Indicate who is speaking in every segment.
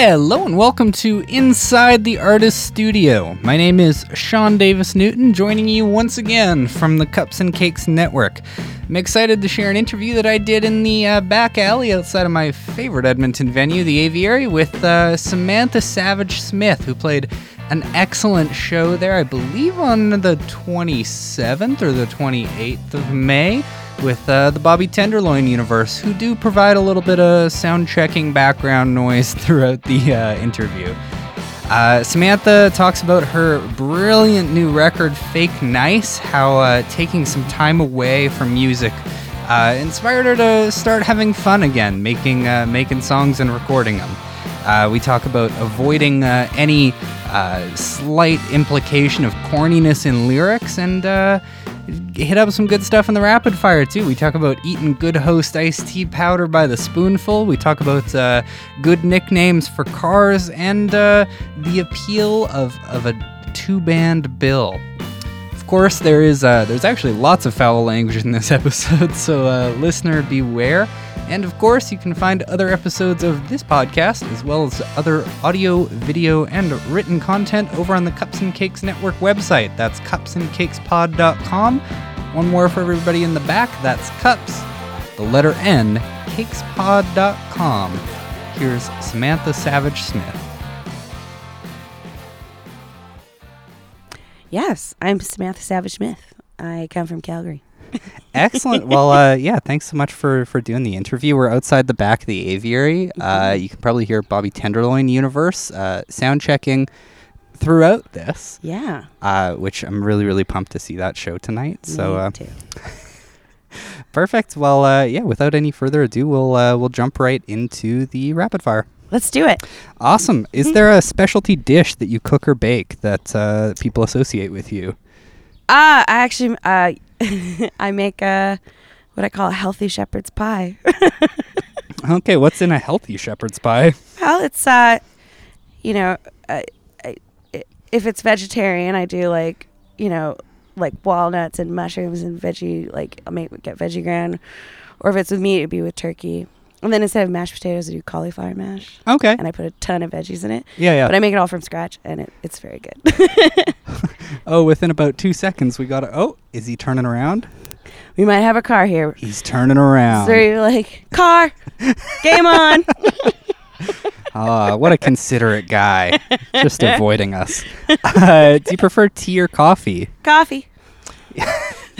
Speaker 1: Hello and welcome to Inside the Artist Studio. My name is Sean Davis Newton, joining you once again from the Cups and Cakes Network. I'm excited to share an interview that I did in the uh, back alley outside of my favorite Edmonton venue, the Aviary, with uh, Samantha Savage Smith, who played an excellent show there, I believe on the 27th or the 28th of May with uh, the Bobby Tenderloin universe, who do provide a little bit of sound checking background noise throughout the uh, interview. Uh, Samantha talks about her brilliant new record, Fake Nice, how uh, taking some time away from music uh, inspired her to start having fun again, making uh, making songs and recording them. Uh, we talk about avoiding uh, any uh, slight implication of corniness in lyrics and uh, hit up some good stuff in the rapid fire too. We talk about eating good host iced tea powder by the spoonful. We talk about uh, good nicknames for cars and uh, the appeal of, of a two band bill. Of course, there is uh, there's actually lots of foul language in this episode, so uh, listener beware. And of course, you can find other episodes of this podcast, as well as other audio, video, and written content over on the Cups and Cakes Network website. That's cupsandcakespod.com. One more for everybody in the back. That's cups, the letter N, cakespod.com. Here's Samantha Savage Smith.
Speaker 2: Yes, I'm Samantha Savage Smith. I come from Calgary.
Speaker 1: Excellent. Well, uh, yeah, thanks so much for, for doing the interview. We're outside the back of the aviary. Uh, you can probably hear Bobby Tenderloin Universe uh, sound checking throughout this,
Speaker 2: Yeah.
Speaker 1: uh, which I'm really, really pumped to see that show tonight. So,
Speaker 2: me
Speaker 1: uh,
Speaker 2: too.
Speaker 1: perfect. Well, uh, yeah, without any further ado, we'll, uh, we'll jump right into the rapid fire.
Speaker 2: Let's do it.
Speaker 1: Awesome. Is there a specialty dish that you cook or bake that uh, people associate with you?
Speaker 2: Ah, I actually, uh, I make a what I call a healthy shepherd's pie.
Speaker 1: Okay, what's in a healthy shepherd's pie?
Speaker 2: well, it's uh, you know, uh, I, i- if it's vegetarian, I do like you know, like walnuts and mushrooms and veggie. Like I'll make get veggie ground, or if it's with meat, it'd be with turkey. And then instead of mashed potatoes, I do cauliflower mash,
Speaker 1: Okay.
Speaker 2: and I put a ton of veggies in it.
Speaker 1: Yeah, yeah.
Speaker 2: But I make it all from scratch, and it, it's very good.
Speaker 1: Oh, within about two seconds, we got to. Oh, is he turning around?
Speaker 2: we might have a car here.
Speaker 1: He's turning around.
Speaker 2: So you're like, car, game on.
Speaker 1: Ah, what a considerate guy. Just avoiding us. Uh, do you prefer tea or coffee?
Speaker 2: Coffee.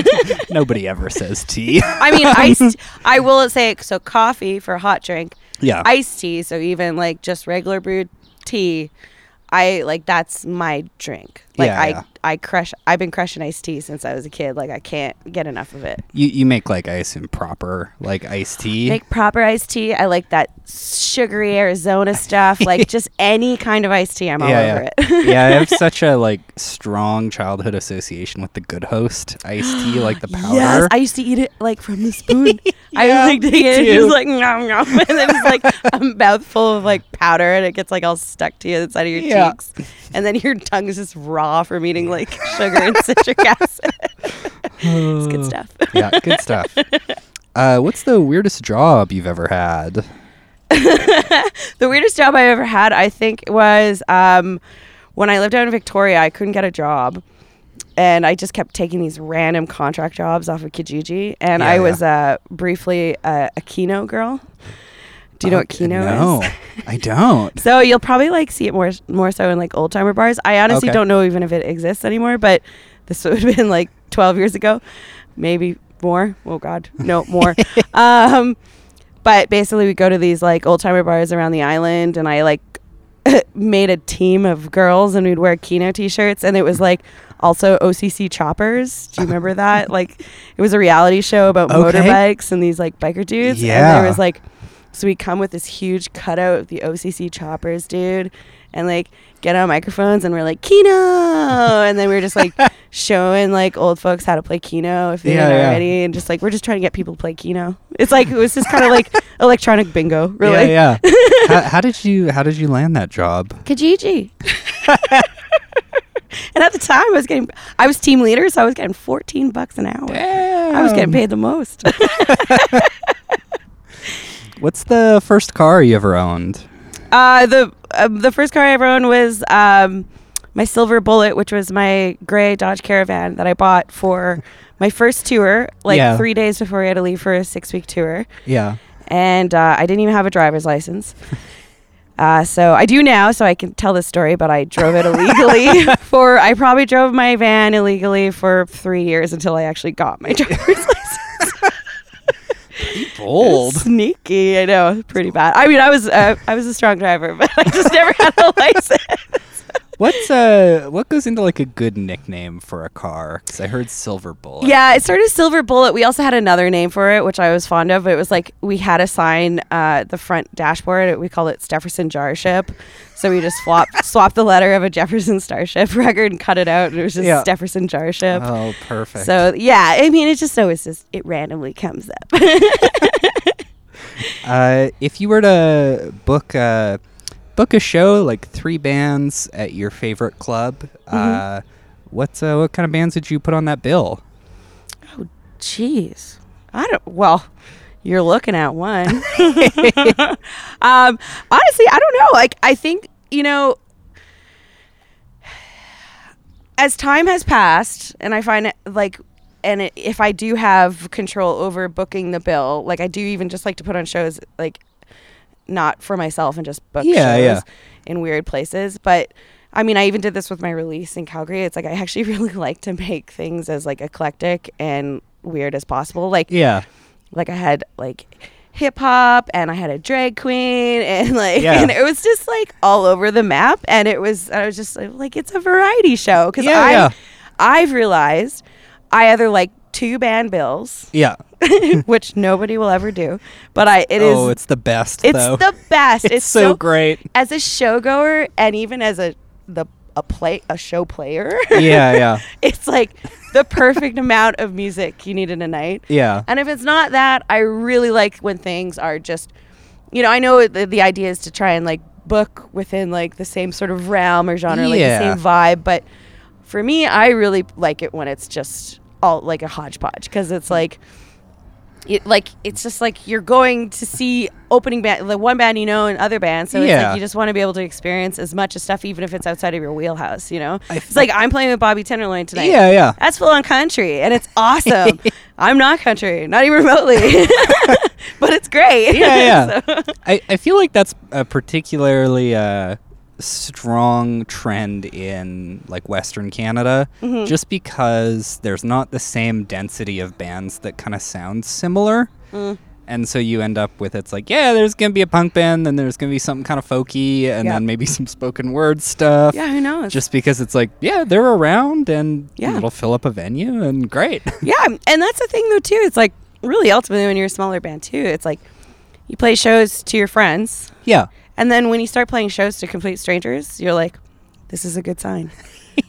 Speaker 1: Nobody ever says tea.
Speaker 2: I mean, iced. I will say so. Coffee for a hot drink,
Speaker 1: yeah.
Speaker 2: iced tea. So even like just regular brewed tea, I like that's my drink. Like
Speaker 1: Yeah,
Speaker 2: I,
Speaker 1: yeah.
Speaker 2: I crush. I've been crushing iced tea since I was a kid. Like I can't get enough of it.
Speaker 1: you you make like ice and proper like iced tea.
Speaker 2: Make proper iced tea. I like that sugary Arizona stuff. Like just any kind of iced tea, I'm all
Speaker 1: yeah,
Speaker 2: over it.
Speaker 1: yeah, I have such a like strong childhood association with the Good Host iced tea, like the powder.
Speaker 2: Yes, I used to eat it like from the spoon. I
Speaker 1: Yeah,
Speaker 2: like to
Speaker 1: me
Speaker 2: it
Speaker 1: too.
Speaker 2: just like nom nom, and then it's like a mouthful of like powder, and it gets like all stuck to you inside of your
Speaker 1: Yeah.
Speaker 2: cheeks, and then your tongue is just raw from eating like sugar and citric acid. it's good stuff.
Speaker 1: yeah, good stuff. Uh, what's the weirdest job you've ever had?
Speaker 2: the weirdest job I ever had, I think, was um, when I lived out in Victoria. I couldn't get a job, and I just kept taking these random contract jobs off of Kijiji. And
Speaker 1: Yeah,
Speaker 2: I
Speaker 1: yeah.
Speaker 2: was uh, briefly uh, a Keno girl. Do you know what Keno
Speaker 1: no,
Speaker 2: is?
Speaker 1: I don't.
Speaker 2: So you'll probably like see it more more so in like old timer bars. I honestly
Speaker 1: Okay.
Speaker 2: don't know even if it exists anymore, but this would have been like 12 years ago, maybe more. Oh God, no more. um, but basically, we go to these like old timer bars around the island, and I like made a team of girls, and we'd wear Keno t-shirts, and it was like also OCC choppers. Do you remember that? like it was a reality show about
Speaker 1: Okay.
Speaker 2: motorbikes and these like biker dudes. and
Speaker 1: Yeah.
Speaker 2: there was like so we come with this huge cutout of the OCC choppers, dude, and like get on microphones and we're like Keno, and then we are just like showing like old folks how to play Keno if they
Speaker 1: Yeah,
Speaker 2: didn't
Speaker 1: yeah.
Speaker 2: already, and just like we're just trying to get people to play Keno. It's like it was just kind of like electronic bingo, really.
Speaker 1: Yeah, yeah. how, how did you How did you land that job?
Speaker 2: Kijiji. and at the time, I was getting, I was team leader, so I was getting 14 bucks an hour. I was getting paid the most.
Speaker 1: What's the first car you ever owned?
Speaker 2: Uh, the um, the first car I ever owned was um, my Silver Bullet, which was my gray Dodge Caravan that I bought for my first tour, like
Speaker 1: Yeah.
Speaker 2: three days before we had to leave for a six week tour.
Speaker 1: Yeah.
Speaker 2: And uh, I didn't even have a driver's license. Uh, so I do now, so I can tell this story. But I drove it illegally for. I probably drove my van illegally for three years until I actually got my driver's license.
Speaker 1: Bold.
Speaker 2: Sneaky, I know, pretty bad. I mean, I was uh, I was a strong driver, but I just never had a license.
Speaker 1: What's uh what goes into like a good nickname for a car? Because I heard Silver Bullet.
Speaker 2: Yeah, it started Silver Bullet. We also had another name for it, which I was fond of. It was like we had a sign uh, the front dashboard. We called it Jefferson Jar Ship. So we just swapped swapped the letter of a Jefferson Starship record and cut it out, and it was just
Speaker 1: Yeah.
Speaker 2: Jefferson Jar Ship.
Speaker 1: Oh, perfect.
Speaker 2: So yeah, I mean, it just always just it randomly comes up.
Speaker 1: Uh, if you were to book a book a show like three bands at your favorite club,
Speaker 2: Mm-hmm.
Speaker 1: uh, what's uh, what kind of bands would you put on that bill?
Speaker 2: Oh, jeez, I don't. Well, you're looking at one. um, honestly, I don't know. Like, I think you know, as time has passed, and I find it like, and it, if I do have control over booking the bill, like I do even just like to put on shows like not for myself and just book
Speaker 1: Yeah,
Speaker 2: shows
Speaker 1: yeah.
Speaker 2: in weird places, but. I mean, I even did this with my release in Calgary. It's like I actually really like to make things as like eclectic and weird as possible. Like
Speaker 1: Yeah.
Speaker 2: like I had like hip hop and I had a drag queen and like
Speaker 1: Yeah.
Speaker 2: and it was just like all over the map and it was I was just like, like it's a variety show cuz
Speaker 1: Yeah,
Speaker 2: I
Speaker 1: yeah.
Speaker 2: I've realized I either like two band bills
Speaker 1: Yeah.
Speaker 2: which nobody will ever do but I it is
Speaker 1: oh, it's the best
Speaker 2: it's
Speaker 1: though.
Speaker 2: the best
Speaker 1: it's,
Speaker 2: it's,
Speaker 1: so, great.
Speaker 2: as a showgoer and even as a the a play a show player
Speaker 1: Yeah, yeah.
Speaker 2: it's like the perfect amount of music you need in a night
Speaker 1: Yeah.
Speaker 2: and if it's not that, I really like when things are just, you know, I know the, the idea is to try and like book within like the same sort of realm or genre, like the same vibe. But for me, I really like it when it's just all like a hodgepodge because it's like, it, like it's just like you're going to see opening band, the one band you know and other bands. So it's
Speaker 1: Yeah.
Speaker 2: like you just want to be able to experience as much of stuff, even if it's outside of your wheelhouse. You know, it's like I'm playing with Bobby Tenderloin tonight.
Speaker 1: Yeah, yeah.
Speaker 2: That's full on country, and it's awesome. I'm not country, not even remotely, but it's great.
Speaker 1: Yeah, yeah.
Speaker 2: So-
Speaker 1: I, I feel like that's a particularly uh, strong trend in like Western Canada,
Speaker 2: Mm-hmm.
Speaker 1: just because there's not the same density of bands that kind of sound similar.
Speaker 2: Mm.
Speaker 1: And so you end up with it's like, yeah, there's gonna be a punk band, then there's gonna be something kind of folky, and
Speaker 2: Yeah.
Speaker 1: then maybe some spoken word stuff.
Speaker 2: yeah, who knows?
Speaker 1: Just because it's like, yeah, they're around, and
Speaker 2: Yeah.
Speaker 1: it'll fill up a venue, and great.
Speaker 2: yeah, and that's the thing though too. It's like really ultimately when you're a smaller band too. It's like you play shows to your friends,
Speaker 1: yeah,
Speaker 2: and then when you start playing shows to complete strangers, you're like, this is a good sign.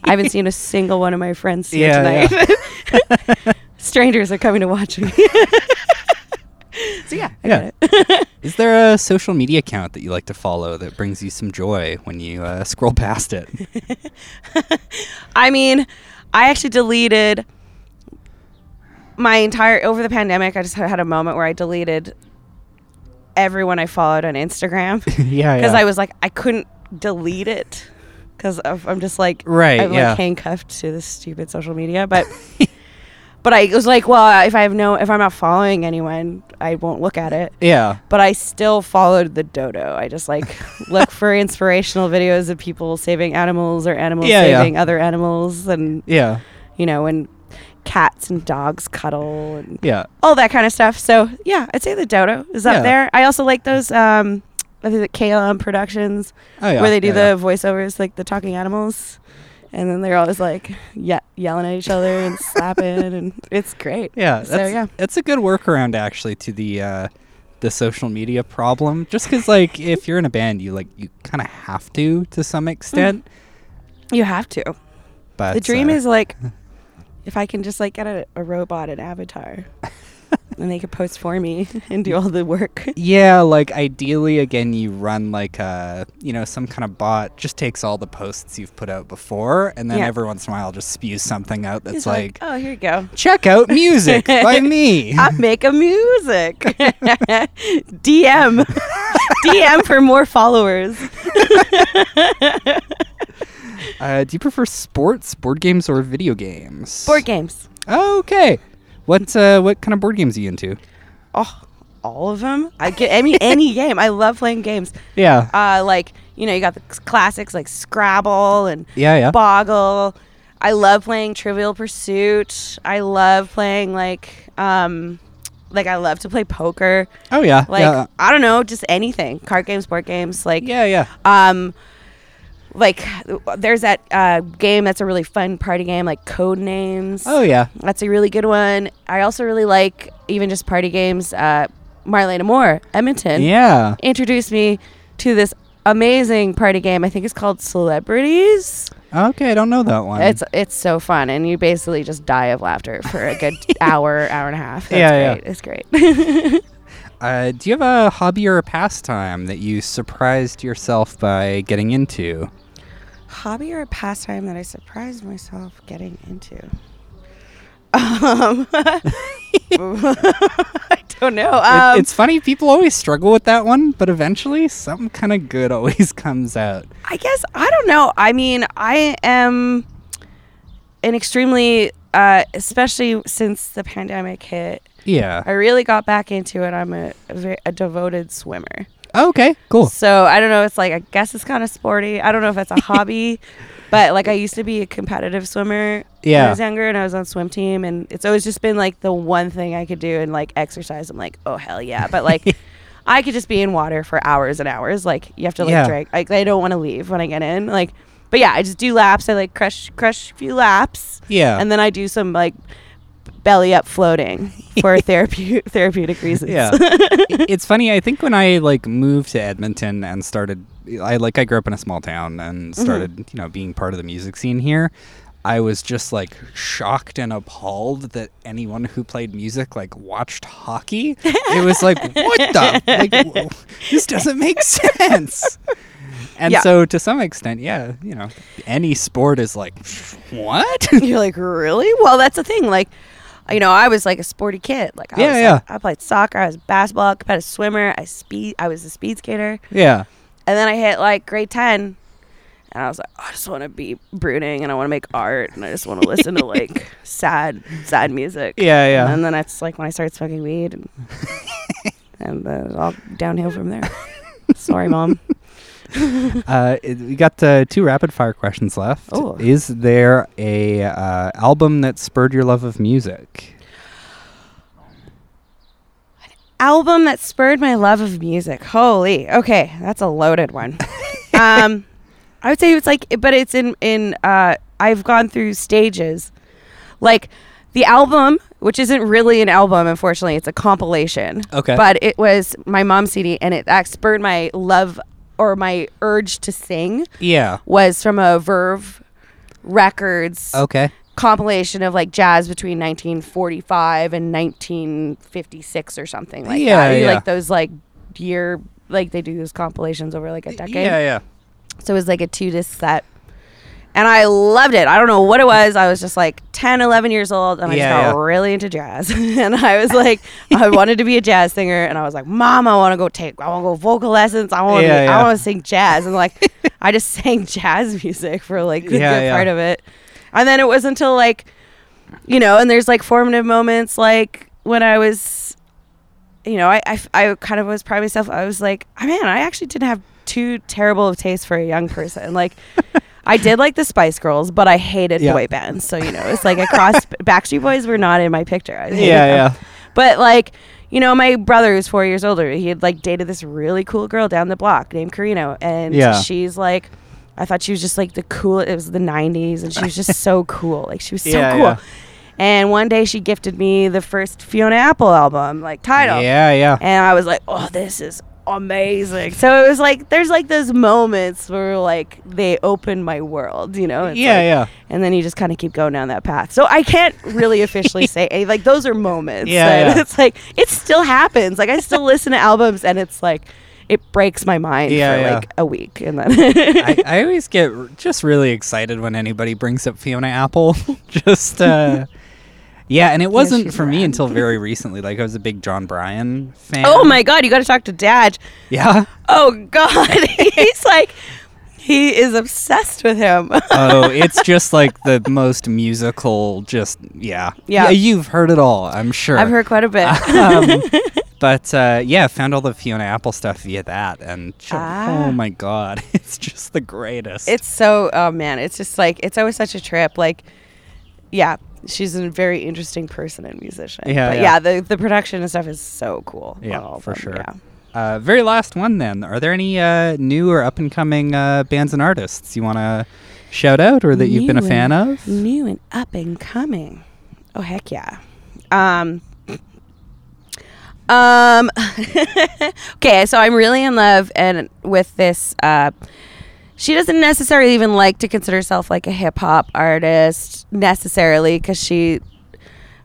Speaker 2: I haven't seen a single one of my friends here
Speaker 1: Yeah,
Speaker 2: tonight. Strangers are coming to watch me. so yeah, I
Speaker 1: Yeah.
Speaker 2: get it.
Speaker 1: Is there a social media account that you like to follow that brings you some joy when you uh, scroll past it?
Speaker 2: I mean, I actually deleted my entire over the pandemic. I just had a moment where I deleted everyone I followed on Instagram
Speaker 1: yeah,
Speaker 2: because I was like, I couldn't delete it because I'm just like,
Speaker 1: Right,
Speaker 2: I'm
Speaker 1: yeah.
Speaker 2: like handcuffed to this stupid social media. But, but I was like, well, if I have no, if I'm not following anyone, I won't look at it.
Speaker 1: yeah,
Speaker 2: But I still followed the dodo. I just like look for inspirational videos of people saving animals or animals
Speaker 1: Yeah, yeah.
Speaker 2: saving other animals and
Speaker 1: yeah,
Speaker 2: you know, when cats and dogs cuddle and
Speaker 1: yeah.
Speaker 2: all that kind of stuff. So yeah, I'd say the dodo is up
Speaker 1: Yeah.
Speaker 2: there. I also like those um I think the KLM productions
Speaker 1: Oh yeah,
Speaker 2: where they do
Speaker 1: yeah,
Speaker 2: the voiceovers like the talking animals. And then they're always like ye- yelling at each other and slapping and it's great.
Speaker 1: Yeah,
Speaker 2: So,
Speaker 1: that's,
Speaker 2: yeah.
Speaker 1: that's a good workaround actually to the uh, the social media problem. Just because like if you're in a band, you like you kind of have to to some extent.
Speaker 2: You have to.
Speaker 1: But
Speaker 2: the dream
Speaker 1: uh,
Speaker 2: is like if I can just like get a, a robot an avatar. and they could post for me and do all the work.
Speaker 1: Yeah, like ideally, again, you run like a, you know, some kind of bot just takes all the posts you've put out before, and then
Speaker 2: Yeah.
Speaker 1: every once in a while just spews something out that's
Speaker 2: It's
Speaker 1: like,
Speaker 2: oh, here you go.
Speaker 1: check out music by me.
Speaker 2: I make a music. DM. DM for more followers.
Speaker 1: Uh, do you prefer sports, board games, or video games?
Speaker 2: Board games.
Speaker 1: Okay. What uh, what kind of board games are you into?
Speaker 2: Oh, all of them. I get any any game. I love playing games.
Speaker 1: Yeah.
Speaker 2: Uh, like you know, you got the classics like Scrabble and
Speaker 1: Yeah, yeah.
Speaker 2: Boggle. I love playing Trivial Pursuit. I love playing like um, like I love to play poker.
Speaker 1: oh yeah.
Speaker 2: Like
Speaker 1: yeah.
Speaker 2: I don't know, just anything. Card games, board games. Like
Speaker 1: Yeah, yeah.
Speaker 2: um like there's that uh, game that's a really fun party game like Codenames
Speaker 1: Oh yeah.
Speaker 2: that's a really good one i also really like even just party games uh, marlena moore edmonton
Speaker 1: Yeah.
Speaker 2: introduced me to this amazing party game i think it's called celebrities
Speaker 1: Okay, I don't know that one.
Speaker 2: it's it's so fun and you basically just die of laughter for a good hour hour and a half That's
Speaker 1: Yeah, yeah.
Speaker 2: great it's great
Speaker 1: Uh, do you have a hobby or a pastime that you surprised yourself by getting into?
Speaker 2: Hobby or a pastime that I surprised myself getting into? Um, I don't know.
Speaker 1: It-
Speaker 2: Um,
Speaker 1: it's funny, people always struggle with that one, but eventually something kind of good always comes out.
Speaker 2: I guess I don't know. I mean, I am an extremely, uh, especially since the pandemic hit.
Speaker 1: Yeah.
Speaker 2: I really got back into it. I'm a, a, a devoted swimmer.
Speaker 1: Oh, okay, cool.
Speaker 2: So I don't know. It's like I guess it's kind of sporty. I don't know if it's a hobby, but like I used to be a competitive swimmer when
Speaker 1: Yeah.
Speaker 2: I was younger, and I was on swim team, and it's always just been like the one thing I could do and like exercise. I'm like, oh hell yeah! But like, I could just be in water for hours and hours. Like you have to like
Speaker 1: Yeah.
Speaker 2: drag. Like I don't want to leave when I get in. Like, but yeah, I just do laps. I like crush crush a few laps,
Speaker 1: Yeah.
Speaker 2: and then I do some like belly up floating for therapeutic therapeutic reasons.
Speaker 1: Yeah. It's funny, I think when I like moved to Edmonton and started I like I grew up in a small town and
Speaker 2: Mm-hmm.
Speaker 1: started, you know, being part of the music scene here. I was just like shocked and appalled that anyone who played music like watched hockey. It was like, what the? Like, this doesn't make sense. And
Speaker 2: Yeah.
Speaker 1: so, to some extent, yeah, you know, any sport is like, what?
Speaker 2: You're like, really? Well, that's the thing. Like, you know, I was like a sporty kid. Like, I
Speaker 1: Yeah,
Speaker 2: was,
Speaker 1: yeah.
Speaker 2: like- I played soccer. I was basketball, competitive swimmer. I speed. I was a speed skater.
Speaker 1: yeah.
Speaker 2: And then I hit like grade ten, and I was like, I just want to be brooding, and I want to make art, and I just want to listen to like sad, sad music.
Speaker 1: Yeah, yeah.
Speaker 2: And then that's like when I started smoking weed, and and uh, it was all downhill from there. Sorry, mom.
Speaker 1: Uh, it- we got uh, two rapid fire questions left.
Speaker 2: Oh.
Speaker 1: Is there a uh, album that spurred your love of music?
Speaker 2: An album that spurred my love of music. Holy, okay, that's a loaded one. um, I would say it's like, but it's in in. Uh, I've gone through stages, like the album, which isn't really an album, unfortunately, it's a compilation.
Speaker 1: Okay.
Speaker 2: But it was my mom's CD, and it that spurred my love or my urge to sing
Speaker 1: Yeah.
Speaker 2: was from a Verve Records
Speaker 1: Okay.
Speaker 2: compilation of like jazz between 1945 and 1956 or something like
Speaker 1: Yeah,
Speaker 2: that. You
Speaker 1: yeah.
Speaker 2: Like those like year like they do those compilations over like a decade.
Speaker 1: Yeah, yeah.
Speaker 2: So it was like a two disc set. And I loved it. I don't know what it was. I was just like 10, 11 years old and I
Speaker 1: Yeah,
Speaker 2: just got
Speaker 1: yeah.
Speaker 2: really into jazz. and I was like, I wanted to be a jazz singer. And I was like, Mom, I want to go take, I want to go vocal lessons. I want to,
Speaker 1: Yeah.
Speaker 2: I want to sing jazz. And like, I just sang jazz music for like the good part of it. And then it was until like, you know, and there's like formative moments like when I was, you know, I, I, I kind of was proud of myself. I was like, oh, man, I actually didn't have too terrible of taste for a young person. Like, I did like the Spice Girls, but I hated
Speaker 1: Yeah.
Speaker 2: boy bands. So, you know, it's like across Backstreet Boys were not in my picture. I
Speaker 1: Yeah,
Speaker 2: them.
Speaker 1: yeah.
Speaker 2: But like, you know, my brother who's four years older, he had like dated this really cool girl down the block named Carino. And
Speaker 1: Yeah.
Speaker 2: she's like, I thought she was just like the cool, it was the 90s, and she was just so cool. Like, she was so
Speaker 1: Yeah,
Speaker 2: cool.
Speaker 1: yeah.
Speaker 2: And one day she gifted me the first Fiona Apple album, like title.
Speaker 1: Yeah, yeah.
Speaker 2: And I was like, oh, this is amazing. So it was like there's like those moments where like they open my world, you know? It's
Speaker 1: yeah,
Speaker 2: like-
Speaker 1: yeah.
Speaker 2: And then you just kind of keep going down that path. So I can't really officially say any, like those are moments.
Speaker 1: Yeah, yeah.
Speaker 2: It's like it still happens. Like I still listen to albums and it's like it breaks my mind
Speaker 1: Yeah,
Speaker 2: for
Speaker 1: yeah.
Speaker 2: like a week and then
Speaker 1: I, I always get just really excited when anybody brings up Fiona Apple. just uh yeah, and it wasn't
Speaker 2: she's
Speaker 1: for me until very recently. Like I was a big Jon Brion fan.
Speaker 2: Oh my god, you got to talk to Dad.
Speaker 1: Yeah.
Speaker 2: Oh god, he's like he is obsessed with him.
Speaker 1: Oh, it's just like the most musical. Just yeah.
Speaker 2: Yeah.
Speaker 1: you've heard it all. I'm sure.
Speaker 2: I've heard quite a bit.
Speaker 1: um, but uh, yeah, found all the Fiona Apple stuff via that, and ju-
Speaker 2: Ah.
Speaker 1: oh my god, it's just the greatest.
Speaker 2: it's so oh man, it's just like it's always such a trip. Like, yeah, she's a very interesting person and musician.
Speaker 1: Yeah,
Speaker 2: but
Speaker 1: yeah.
Speaker 2: yeah, the the production and stuff is so cool.
Speaker 1: Yeah, for
Speaker 2: them,
Speaker 1: sure.
Speaker 2: Yeah.
Speaker 1: uh, very last one then. Are there any uh, new or up and coming uh, bands and artists you want to shout out, or that you've been a fan
Speaker 2: and-
Speaker 1: of?
Speaker 2: New and up and coming. Oh heck yeah. Um. Um. okay, so I'm really in love and with this. She doesn't necessarily even like to consider herself like a hip hop artist necessarily because she,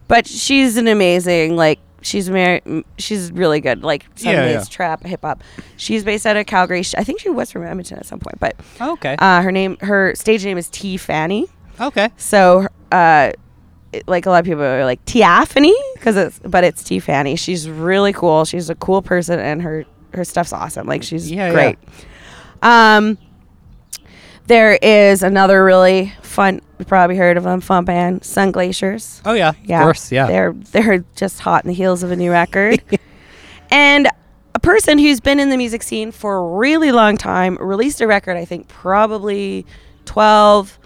Speaker 2: but she's an amazing like she's mar- she's really good like
Speaker 1: Yeah,
Speaker 2: Sundays
Speaker 1: yeah.
Speaker 2: trap hip hop. She's based out of Calgary. Sh- I think she was from Edmonton at some point, but
Speaker 1: Okay.
Speaker 2: uh, her name her stage name is T Fanny.
Speaker 1: okay.
Speaker 2: So, uh, it- like a lot of people are like Tiffany because it's, but it's T Fanny. She's really cool. She's a cool person, and her her stuff's awesome. Like she's
Speaker 1: Yeah,
Speaker 2: great. Um, there is another really fun. You probably heard of them. Fun band, Sun Glaciers.
Speaker 1: Oh yeah.
Speaker 2: Yeah,
Speaker 1: Of course. Yeah.
Speaker 2: They're they're just hot in the heels of a new record. and a person who's been in the music scene for a really long time released a record I think probably 12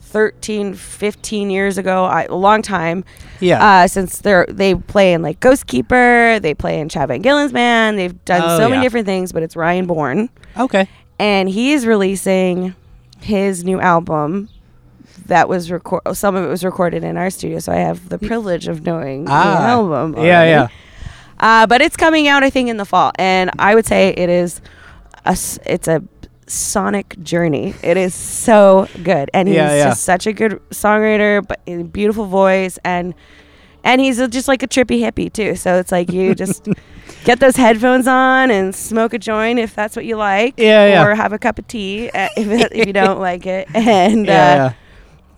Speaker 2: 13 15 years ago I, a long time
Speaker 1: Yeah.
Speaker 2: uh, since they're they play in like Ghostkeeper they play in Chad VanGaalen's band they've done
Speaker 1: Oh,
Speaker 2: so many different things but it's Ryan Bourne
Speaker 1: okay.
Speaker 2: and he's releasing his new album that was record some of it was recorded in our studio so i have the privilege of knowing the album
Speaker 1: Ah. Yeah. Yeah.
Speaker 2: uh, but it's coming out i think in the fall and i would say it is a it's a sonic journey it is so good and he's
Speaker 1: Yeah, yeah.
Speaker 2: just such a good songwriter but a beautiful voice and and he's a, just like a trippy hippie too so it's like you just get those headphones on and smoke a joint if that's what you like
Speaker 1: Yeah, yeah.
Speaker 2: or have a cup of tea uh, if, if you don't like it and
Speaker 1: Yeah.
Speaker 2: uh,
Speaker 1: yeah.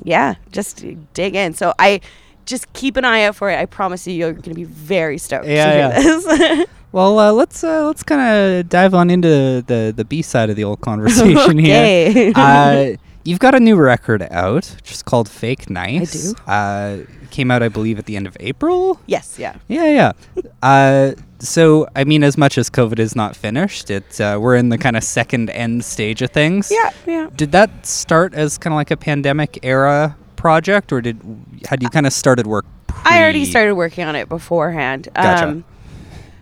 Speaker 2: yeah, just dig in. So I just keep an eye out for it. I promise you, you're going to be very stoked
Speaker 1: Yeah,
Speaker 2: to hear this.
Speaker 1: Well, uh, let's uh, let's kind of dive on into the the B side of the old conversation here.
Speaker 2: okay.
Speaker 1: uh, you've got a new record out, which is called Fake Nice.
Speaker 2: I do.
Speaker 1: Uh, came out, I believe, at the end of April.
Speaker 2: yes, yeah.
Speaker 1: Yeah, yeah. uh, so, I mean, as much as COVID is not finished, it uh, we're in the kind of second end stage of things.
Speaker 2: Yeah, yeah.
Speaker 1: Did that start as kind of like a pandemic era project, or did had you kind of started work?
Speaker 2: I already started working on it beforehand.
Speaker 1: Gotcha.
Speaker 2: Um,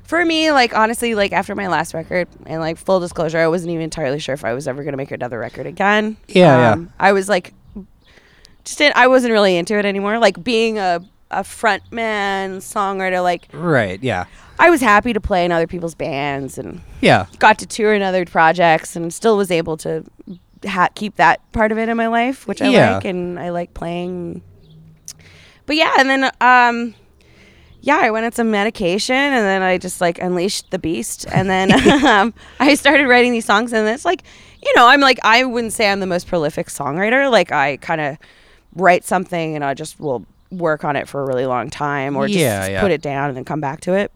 Speaker 2: for me, like honestly, like after my last record, and like full disclosure, I wasn't even entirely sure if I was ever going to make another record again.
Speaker 1: Yeah, yeah.
Speaker 2: Um, I was like, just did, I wasn't really into it anymore. Like being a a front man songwriter, like
Speaker 1: Right. Yeah.
Speaker 2: I was happy to play in other people's bands and
Speaker 1: Yeah.
Speaker 2: got to tour in other projects and still was able to ha- keep that part of it in my life, which I
Speaker 1: Yeah.
Speaker 2: like and I like playing. But yeah, and then um, yeah, I went on some medication and then I just like unleashed the beast and then um, I started writing these songs and it's like you know I'm like I wouldn't say I'm the most prolific songwriter like I kind of write something and I just will work on it for a really long time or just
Speaker 1: Yeah, yeah.
Speaker 2: put it down and then come back to it.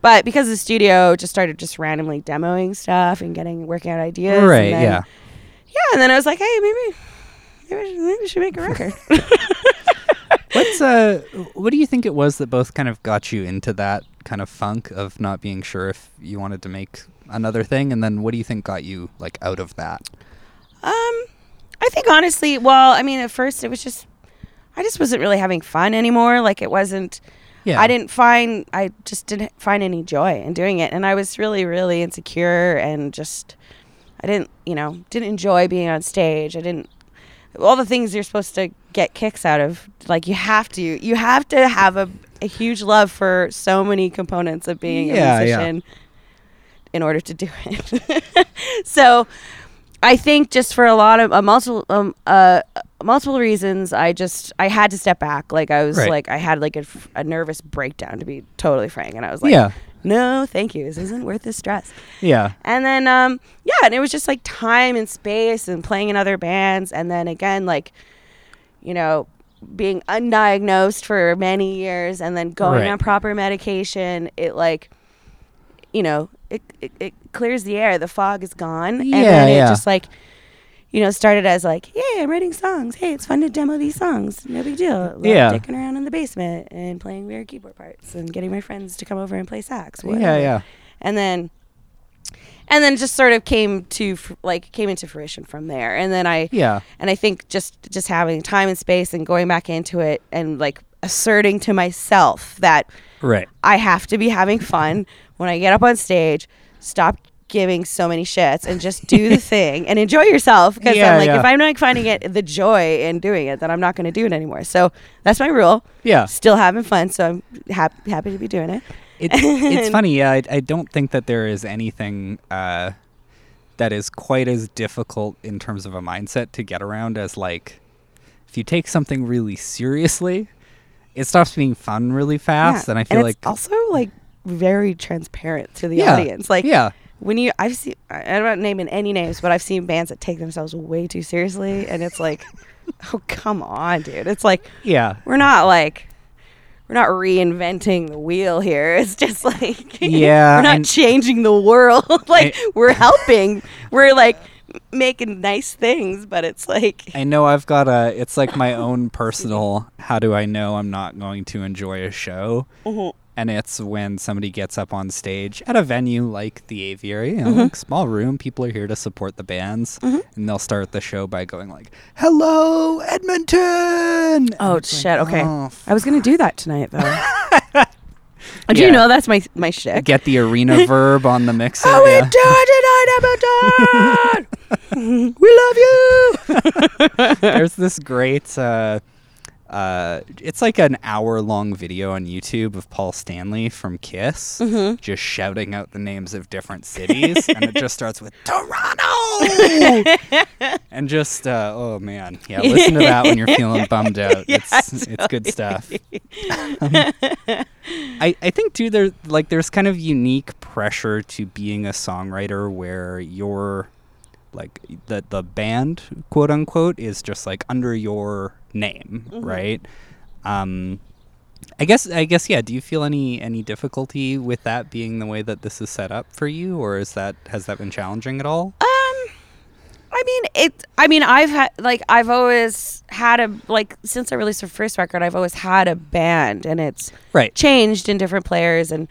Speaker 2: But because the studio just started just randomly demoing stuff and getting working out ideas.
Speaker 1: right.
Speaker 2: then-
Speaker 1: yeah.
Speaker 2: Yeah, and then I was like, hey, maybe, maybe, maybe we should make a record.
Speaker 1: What's uh? What do you think it was that both kind of got you into that kind of funk of not being sure if you wanted to make another thing, and then what do you think got you like out of that?
Speaker 2: um, I think honestly, well, I mean, at first it was just, I just wasn't really having fun anymore. Like it wasn't.
Speaker 1: Yeah.
Speaker 2: I didn't find. I just didn't find any joy in doing it, and I was really, really insecure and just. I didn't, you know, didn't enjoy being on stage. I didn't all the things you're supposed to get kicks out of. Like you have to, you have to have a, a huge love for so many components of being
Speaker 1: Yeah,
Speaker 2: a
Speaker 1: yeah.
Speaker 2: musician. in order to do it. so I think just for a lot of uh, multiple um, uh, multiple reasons, I just I had to step back. Like I was
Speaker 1: Right.
Speaker 2: like I had like a nervous breakdown to be totally frank, and I was like,
Speaker 1: yeah,
Speaker 2: no, thank you. This isn't worth the stress.
Speaker 1: yeah,
Speaker 2: And then um yeah, and it was just like time and space and playing in other bands and then again like you know being undiagnosed for many years and then going
Speaker 1: Right.
Speaker 2: on proper medication, it like you know, it, it, it clears the air, the fog is gone. and
Speaker 1: Yeah,
Speaker 2: then it
Speaker 1: yeah.
Speaker 2: just like you know, started as like, "Hey, I'm writing songs. Hey, it's fun to demo these songs. No big deal." Love
Speaker 1: Yeah.
Speaker 2: dicking around in the basement and playing weird keyboard parts and getting my friends to come over and play sax.
Speaker 1: yeah, yeah.
Speaker 2: and then and then just sort of came to like came into fruition from there and then i
Speaker 1: Yeah.
Speaker 2: and i think just just having time and space and going back into it and like asserting to myself that
Speaker 1: Right.
Speaker 2: i have to be having fun when i get up on stage stop giving so many shits and just do the thing and enjoy yourself because
Speaker 1: Yeah,
Speaker 2: i'm like
Speaker 1: yeah.
Speaker 2: if i'm not finding it the joy in doing it then i'm not going to do it anymore so that's my rule
Speaker 1: Yeah.
Speaker 2: still having fun so i'm hap- happy to be doing it
Speaker 1: It, it's funny. Yeah, I, I don't think that there is anything uh, that is quite as difficult in terms of a mindset to get around as like if you take something really seriously, it stops being fun really fast,
Speaker 2: Yeah,
Speaker 1: and I feel like
Speaker 2: it's also like very transparent to the
Speaker 1: yeah,
Speaker 2: audience. Like
Speaker 1: yeah,
Speaker 2: when you, I've seen, I- I'm not naming any names, but I've seen bands that take themselves way too seriously, and it's like, oh come on, dude. It's like
Speaker 1: yeah,
Speaker 2: we're not like. We're not reinventing the wheel here. It's just like
Speaker 1: Yeah,
Speaker 2: we're not
Speaker 1: and-
Speaker 2: changing the world. like
Speaker 1: I-
Speaker 2: we're helping. We're like making nice things, but it's like
Speaker 1: I know I've got a. It's like my own personal. How do I know I'm not going to enjoy a show?
Speaker 2: Mhm.
Speaker 1: And it's when somebody gets up on stage at a venue like the Aviary, you know,
Speaker 2: Mm-hmm.
Speaker 1: like small room. People are here to support the bands, and they'll start the show by going like, "Hello, Edmonton."
Speaker 2: Oh
Speaker 1: it's like,
Speaker 2: shit! Okay,
Speaker 1: "Oh,
Speaker 2: I was gonna do that tonight though. Do
Speaker 1: Yeah.
Speaker 2: you know that's my my shtick?
Speaker 1: Get the arena verb on the mixer.
Speaker 2: How we
Speaker 1: yeah.
Speaker 2: doing tonight, Edmonton? we love you.
Speaker 1: There's this great. Uh, uh, it's like an hour long video on YouTube of Paul Stanley from Kiss
Speaker 2: Mm-hmm.
Speaker 1: just shouting out the names of different cities, and it just starts with Toronto, and just uh, oh man, yeah, listen to that when you're feeling bummed out.
Speaker 2: Yeah,
Speaker 1: it's it's good stuff. I, I think too there like there's kind of unique pressure to being a songwriter where you're like the the band quote unquote is just like under your name
Speaker 2: Mm-hmm.
Speaker 1: right um i guess i guess yeah do you feel any any difficulty with that being the way that this is set up for you or is that has that been challenging at all
Speaker 2: Um, I mean it. I mean I've had like I've always had a like since I released the first record I've always had a band and it's
Speaker 1: right
Speaker 2: changed in different players and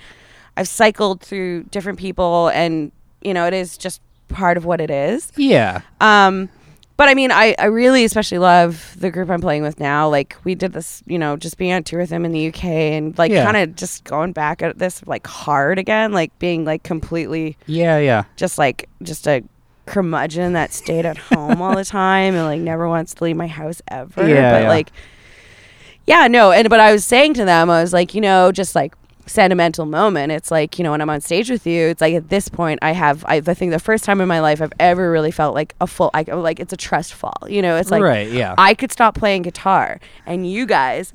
Speaker 2: I've cycled through different people and you know it is just part of what it is.
Speaker 1: yeah
Speaker 2: Um, but I mean, I, I really especially love the group I'm playing with now. Like we did this, you know, just being on tour with them in the UK and like
Speaker 1: Yeah.
Speaker 2: kind of just going back at this like hard again, like being like completely
Speaker 1: yeah yeah
Speaker 2: just like just a curmudgeon that stayed at home all the time and like never wants to leave my house ever.
Speaker 1: Yeah,
Speaker 2: but
Speaker 1: yeah.
Speaker 2: like, yeah, no. And but I was saying to them, I was like, you know, just like sentimental moment. It's like you know when I'm on stage with you, it's like at this point I have I, I think the first time in my life I've ever really felt like a full I like it's a trust fall. You know, it's like
Speaker 1: right yeah
Speaker 2: I could stop playing guitar and you guys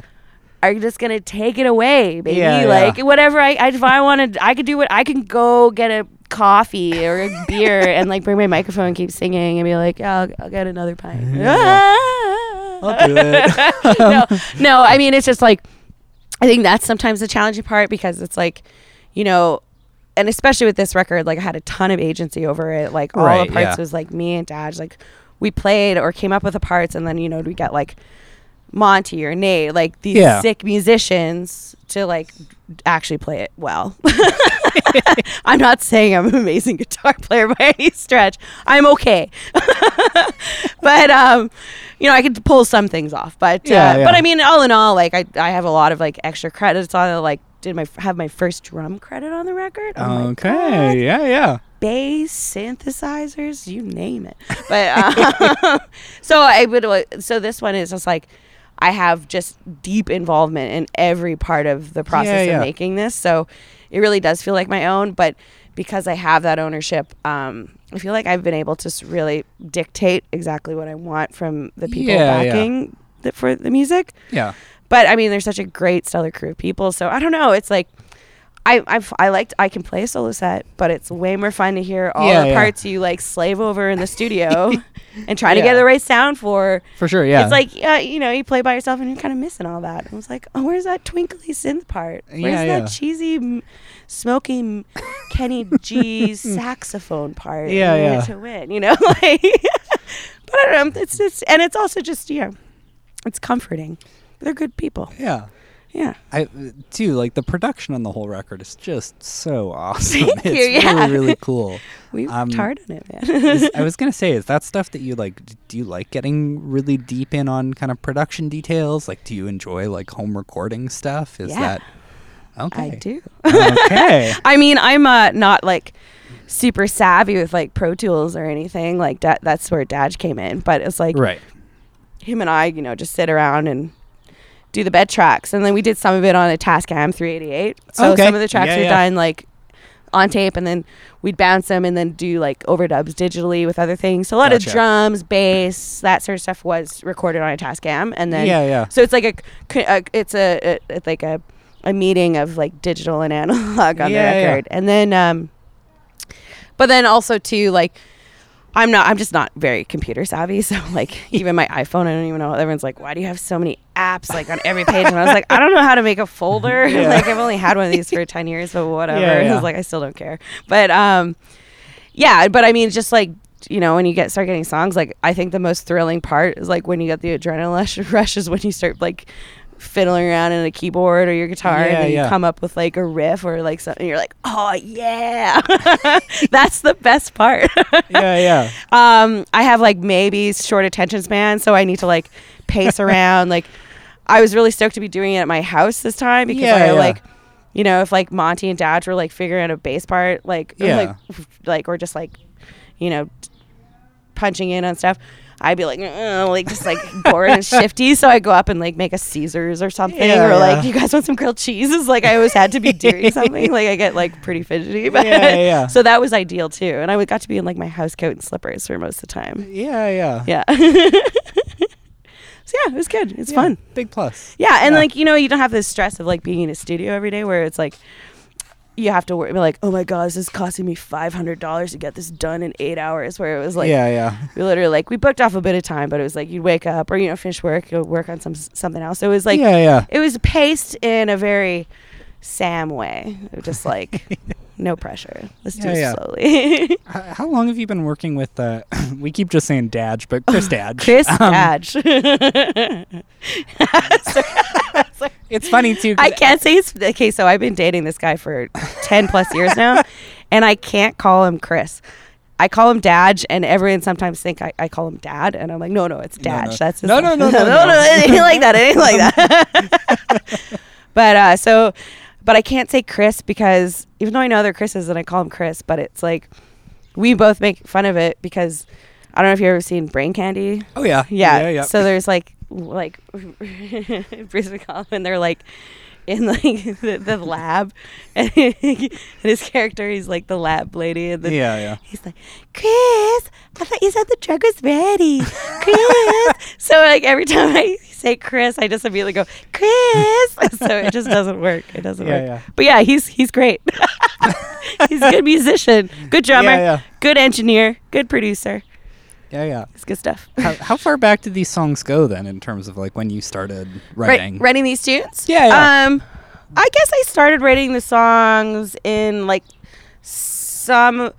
Speaker 2: are just gonna take it away, baby.
Speaker 1: Yeah, yeah.
Speaker 2: like whatever I, I if I wanted, I could do what I can go get a coffee or a beer and like bring my microphone and keep singing and be like, yeah, I'll, I'll get another pint. Yeah.
Speaker 1: i'll do it
Speaker 2: no, no. I mean, it's just like I think that's sometimes the challenging part because it's like, you know, and especially with this record, like I had a ton of agency over it. Like all
Speaker 1: Right,
Speaker 2: the parts
Speaker 1: yeah.
Speaker 2: was like me and Dad. Like we played or came up with the parts, and then you know we get like Monty or Nate, like these
Speaker 1: Yeah.
Speaker 2: sick musicians to like actually play it well. I'm not saying I'm an amazing guitar player by any stretch. I'm okay, but um, you know I could pull some things off. But
Speaker 1: Yeah,
Speaker 2: uh,
Speaker 1: yeah.
Speaker 2: but I mean, all in all, like I I have a lot of like extra credits on it. Like did my have my first drum credit on the record? Oh
Speaker 1: okay yeah yeah
Speaker 2: bass synthesizers you name it but um, so i would uh, so this one is just like i have just deep involvement in every part of the process
Speaker 1: Yeah, yeah.
Speaker 2: of making this so it really does feel like my own. But because I have that ownership, um, I feel like I've been able to really dictate exactly what I want from the people
Speaker 1: Yeah, yeah.
Speaker 2: backing the, for the music.
Speaker 1: Yeah.
Speaker 2: But I mean, there's such a great stellar crew of people. So I don't know. It's like I I've, I liked I can play a solo set, but it's way more fun to hear all
Speaker 1: Yeah,
Speaker 2: the
Speaker 1: yeah.
Speaker 2: parts you like slave over in the studio and try to get the right sound for.
Speaker 1: For sure. Yeah.
Speaker 2: It's like uh, you know you play by yourself and you're kind of missing all that. I was like, oh, where's that twinkly synth part? Where's
Speaker 1: Yeah,
Speaker 2: that cheesy, m- smoky Kenny G saxophone part?
Speaker 1: Yeah,
Speaker 2: in Win It
Speaker 1: yeah.
Speaker 2: To win, you know, like. but I don't know. It's just and it's also just you know, it's comforting. They're good people.
Speaker 1: yeah.
Speaker 2: Yeah.
Speaker 1: I too like the production on the whole record is just so awesome.
Speaker 2: Thank
Speaker 1: it's
Speaker 2: you, yeah.
Speaker 1: really really cool.
Speaker 2: We worked
Speaker 1: Um,
Speaker 2: hard on it, man.
Speaker 1: Is- I was gonna say, is that stuff that you like? Do you like getting really deep in on kind of production details? Like, do you enjoy like home recording stuff? Is
Speaker 2: Yeah.
Speaker 1: that okay?
Speaker 2: I do.
Speaker 1: okay.
Speaker 2: I mean, I'm uh, not like super savvy with like Pro Tools or anything. Like that. That's where Daj came in. But it's like
Speaker 1: right.
Speaker 2: him and I, you know, just sit around and do the bed tracks, and then we did some of it on a Tascam 388. So
Speaker 1: Okay.
Speaker 2: some of the tracks
Speaker 1: Yeah,
Speaker 2: were
Speaker 1: yeah.
Speaker 2: done like on tape, and then we'd bounce them and then do like overdubs digitally with other things. So a lot
Speaker 1: Gotcha.
Speaker 2: of drums, bass, that sort of stuff was recorded on a Tascam, and then
Speaker 1: yeah, yeah.
Speaker 2: So it's like a it's a, a it's like a a meeting of like digital and analog on
Speaker 1: Yeah,
Speaker 2: the record, and then um, but then also too like. I'm not. I'm just not very computer savvy. So like, even my iPhone, I don't even know. Everyone's like, "Why do you have so many apps like on every page?" And I was like, "I don't know how to make a folder.
Speaker 1: Yeah.
Speaker 2: like, I've only had one of these for ten years, but whatever."
Speaker 1: Yeah,
Speaker 2: I was like, I still don't care. But um, yeah. But I mean, just like you know, when you get start getting songs, like I think the most thrilling part is like when you get the adrenaline rush, rush is when you start like fiddling around in a keyboard or your guitar
Speaker 1: Yeah,
Speaker 2: and then
Speaker 1: yeah.
Speaker 2: you come up with like a riff or like something you're like oh yeah that's the best part
Speaker 1: yeah, yeah.
Speaker 2: um i have like maybe short attention span so i need to like pace around like i was really stoked to be doing it at my house this time because
Speaker 1: Yeah,
Speaker 2: i like you know if like monty and dad were like figuring out a bass part like
Speaker 1: Yeah.
Speaker 2: like like or just like you know punching in on stuff I'd be like, "Uh," like just like bored and shifty. So I go up and like make a Caesars or something,
Speaker 1: Yeah,
Speaker 2: or like,
Speaker 1: yeah.
Speaker 2: you guys want some grilled cheeses? Like I always had to be doing something. Like I get like pretty fidgety, but
Speaker 1: Yeah, yeah.
Speaker 2: so that was ideal too. And I got to be in like my house coat and slippers for most of the time.
Speaker 1: Yeah, yeah.
Speaker 2: Yeah. so yeah, it was good. It's
Speaker 1: Yeah,
Speaker 2: fun.
Speaker 1: Big plus.
Speaker 2: Yeah, and
Speaker 1: Yeah.
Speaker 2: like you know, you don't have the stress of like being in a studio every day where it's like you have to worry be like, oh my god, this is costing me five hundred dollars to get this done in eight hours. Where it was like,
Speaker 1: yeah, yeah.
Speaker 2: we literally like we booked off a bit of time, but it was like you'd wake up or you know finish work, you'll work on some something else. It was like
Speaker 1: yeah, yeah.
Speaker 2: it was paced in a very Sam way, just like no pressure. Let's do it
Speaker 1: yeah.
Speaker 2: slowly.
Speaker 1: How long have you been working with? Uh, we keep just saying Daj, but Chris Daj.
Speaker 2: Chris
Speaker 1: Um,
Speaker 2: Daj.
Speaker 1: It's funny too.
Speaker 2: I can't say it's okay. So I've been dating this guy for ten plus years now, and I can't call him Chris. I call him Dad, and everyone sometimes think I, I call him Dad, and I'm like, no, no, it's
Speaker 1: No,
Speaker 2: Dad.
Speaker 1: no.
Speaker 2: That's his
Speaker 1: No, no, no, no,
Speaker 2: no,
Speaker 1: no.
Speaker 2: it ain't like that. It ain't like that. but uh, so, but I can't say Chris because even though I know other Chris's, and I call him Chris, but it's like we both make fun of it because I don't know if you've ever seen Brain Candy.
Speaker 1: oh yeah,
Speaker 2: Yeah.
Speaker 1: yeah, yeah.
Speaker 2: So there's like like Bruce McCulloch and they're like in like the, the lab. And his character he's like the lab lady and then
Speaker 1: yeah, yeah.
Speaker 2: he's like Chris I thought you said the drug was ready. Chris. So like every time I say Chris I just immediately go Chris. So it just doesn't work. It doesn't
Speaker 1: Yeah,
Speaker 2: work.
Speaker 1: yeah.
Speaker 2: but yeah he's he's great. He's a good musician good drummer
Speaker 1: yeah.
Speaker 2: good engineer good producer
Speaker 1: Yeah, yeah.
Speaker 2: it's good stuff
Speaker 1: How, how far back did these songs go then, in terms of like when you started writing?
Speaker 2: Writing these tunes?
Speaker 1: Yeah, yeah.
Speaker 2: Um, I guess I started writing the songs in like some,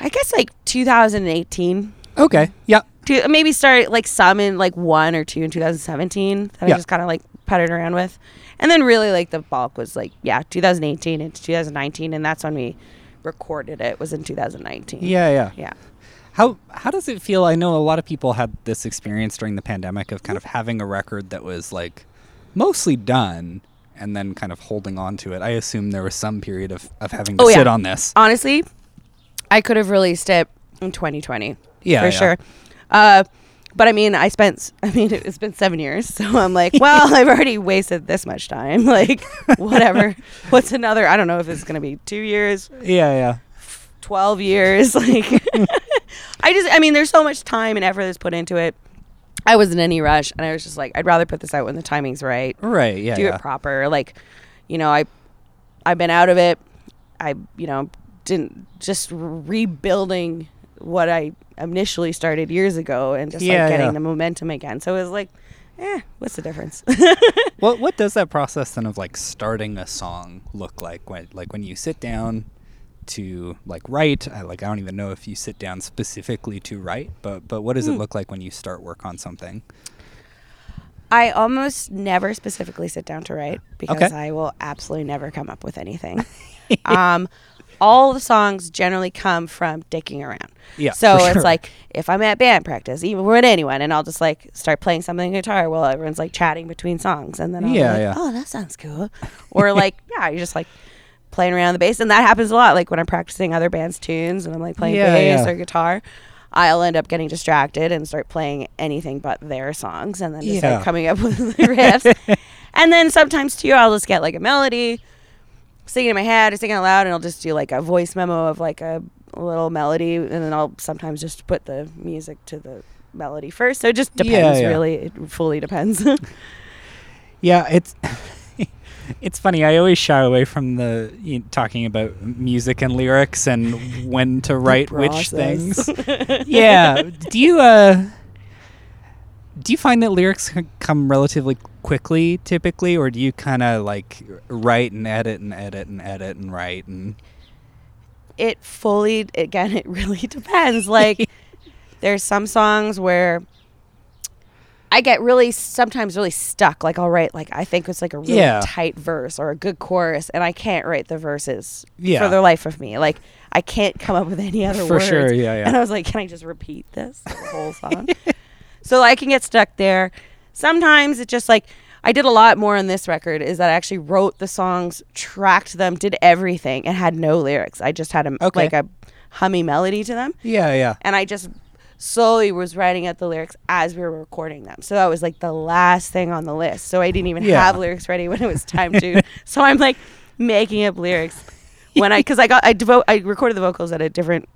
Speaker 2: I guess like 2018.
Speaker 1: Okay. Yeah.
Speaker 2: To maybe start like some in like one or two in 2017 that
Speaker 1: Yeah.
Speaker 2: I just kind of like puttered around with, and then really like the bulk was like yeah 2018 into 2019, and that's when we recorded it was in 2019.
Speaker 1: Yeah, yeah.
Speaker 2: Yeah.
Speaker 1: How how does it feel? I know a lot of people had this experience during the pandemic of kind of having a record that was like mostly done and then kind of holding on to it. I assume there was some period of, of having to
Speaker 2: Oh, yeah.
Speaker 1: sit on this.
Speaker 2: honestly, I could have released it in 2020.
Speaker 1: Yeah,
Speaker 2: for
Speaker 1: yeah.
Speaker 2: sure. Uh, but I mean, I spent. I mean, it's been seven years, so I'm like, well, I've already wasted this much time. Like, whatever. What's another? I don't know if it's gonna be two years,
Speaker 1: Yeah, yeah.
Speaker 2: twelve years. Like, I just. I mean, there's so much time and effort that's put into it. I wasn't in any rush, and I was just like, I'd rather put this out when the timing's right.
Speaker 1: Right, yeah.
Speaker 2: do
Speaker 1: yeah.
Speaker 2: it proper. Like, you know, I, I've been out of it. I, you know, didn't just rebuilding what I initially started years ago and just
Speaker 1: Yeah,
Speaker 2: like getting
Speaker 1: yeah.
Speaker 2: the momentum again. So it was like, eh, what's the difference?
Speaker 1: What what does that process then of like starting a song look like when like when you sit down to like write? I, like I don't even know if you sit down specifically to write, but but what does it
Speaker 2: Hmm.
Speaker 1: look like when you start work on something?
Speaker 2: I almost never specifically sit down to write because
Speaker 1: Okay.
Speaker 2: I will absolutely never come up with anything. um, all the songs generally come from dicking around.
Speaker 1: Yeah,
Speaker 2: So it's
Speaker 1: sure.
Speaker 2: like if I'm at band practice, even with anyone, and I'll just like start playing something on guitar while everyone's like chatting between songs, and then I'll be
Speaker 1: Yeah,
Speaker 2: like,
Speaker 1: yeah.
Speaker 2: oh, that sounds cool. Or like, yeah, you're just like playing around the bass, and that happens a lot. Like when I'm practicing other bands' tunes and I'm like playing
Speaker 1: Yeah,
Speaker 2: bass
Speaker 1: yeah.
Speaker 2: or guitar. I'll end up getting distracted and start playing anything but their songs and then just
Speaker 1: Yeah.
Speaker 2: start coming up with riffs. and then sometimes too, I'll just get like a melody, singing in my head or singing out loud, and I'll just do like a voice memo of like a, little melody, and then I'll sometimes just put the music to the melody first. So it just depends, really. It fully depends.
Speaker 1: Yeah, it's it's funny. I always shy away from the you know, talking about music and lyrics and when to write which things. yeah. Do you uh do you find that lyrics come relatively quickly typically or do you kind of like write and edit and edit and edit and write and
Speaker 2: it fully again it really depends like there's some songs where i get really sometimes really stuck like i'll write like i think it's like a really
Speaker 1: Yeah.
Speaker 2: tight verse or a good chorus and i can't write the verses
Speaker 1: Yeah.
Speaker 2: for the life of me like i can't come up with any other
Speaker 1: For
Speaker 2: words
Speaker 1: sure, yeah, yeah.
Speaker 2: and i was like can i just repeat this whole song so i can get stuck there sometimes it's just like i did a lot more on this record is that i actually wrote the songs tracked them did everything and had no lyrics i just had a
Speaker 1: Okay.
Speaker 2: like a hummy melody to them
Speaker 1: Yeah, yeah.
Speaker 2: and i just slowly was writing out the lyrics as we were recording them so that was like the last thing on the list so i didn't even
Speaker 1: Yeah.
Speaker 2: have lyrics ready when it was time to so i'm like making up lyrics when i because i got i devote i recorded the vocals at a different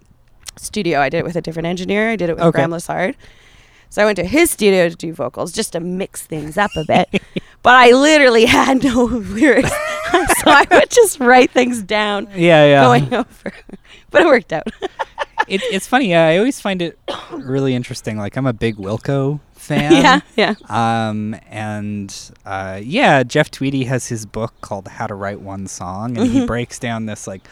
Speaker 2: studio i did it with a different engineer i did it with
Speaker 1: Okay.
Speaker 2: graham lassard so I went to his studio to do vocals just to mix things up a bit. but I literally had no lyrics. so I would just write things down
Speaker 1: Yeah, yeah.
Speaker 2: going over. But it worked out.
Speaker 1: It, it's funny. Yeah, I always find it really interesting. Like I'm a big Wilco fan.
Speaker 2: yeah, yeah.
Speaker 1: Um, and uh, yeah, Jeff Tweedy has his book called How to Write One Song, and
Speaker 2: Mm-hmm.
Speaker 1: he breaks down this like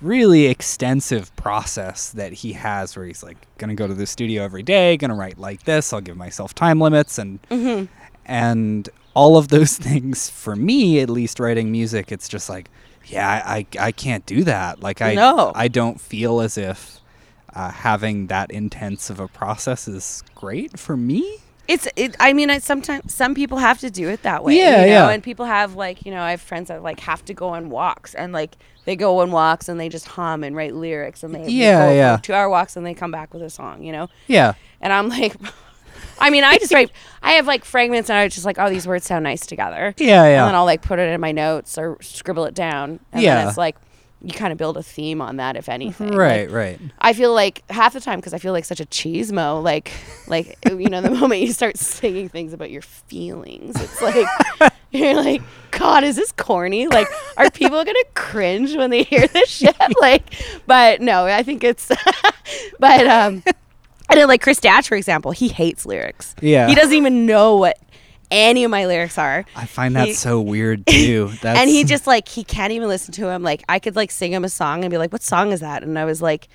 Speaker 1: really extensive process that he has where he's like gonna go to the studio every day, gonna write like this. I'll give myself time limits and
Speaker 2: Mm-hmm.
Speaker 1: and all of those things for me at least writing music it's just like yeah i i, I can't do that like i
Speaker 2: No.
Speaker 1: i don't feel as if uh, having that intense of a process is great for me
Speaker 2: It's it. I mean, I sometimes some people have to do it that way.
Speaker 1: Yeah,
Speaker 2: you know?
Speaker 1: yeah.
Speaker 2: And people have like you know, I have friends that like have to go on walks and like they go on walks and they just hum and write lyrics and they they
Speaker 1: Yeah,
Speaker 2: go
Speaker 1: yeah.
Speaker 2: two hour walks and they come back with a song. You know.
Speaker 1: yeah
Speaker 2: And I'm like, I mean, I just write. I have like fragments, and I was just like, oh, these words sound nice together.
Speaker 1: Yeah, yeah.
Speaker 2: And then I'll like put it in my notes or scribble it down. And
Speaker 1: Yeah.
Speaker 2: Then it's like you kind of build a theme on that, if anything. Like,
Speaker 1: right right
Speaker 2: I feel like half the time because I feel like such a cheesemo. Like, like you know, the moment you start singing things about your feelings, it's like you're like, God, is this corny? Like, are people gonna cringe when they hear this shit? Like, but no, I think it's, but um, I did like Chris Dadge, for example. He hates lyrics.
Speaker 1: Yeah.
Speaker 2: he doesn't even know what any of my lyrics are.
Speaker 1: i find that
Speaker 2: He-
Speaker 1: so weird too that's
Speaker 2: and he just like he can't even listen to him. Like I could like sing him a song and be like, "What song is that?" And I was like,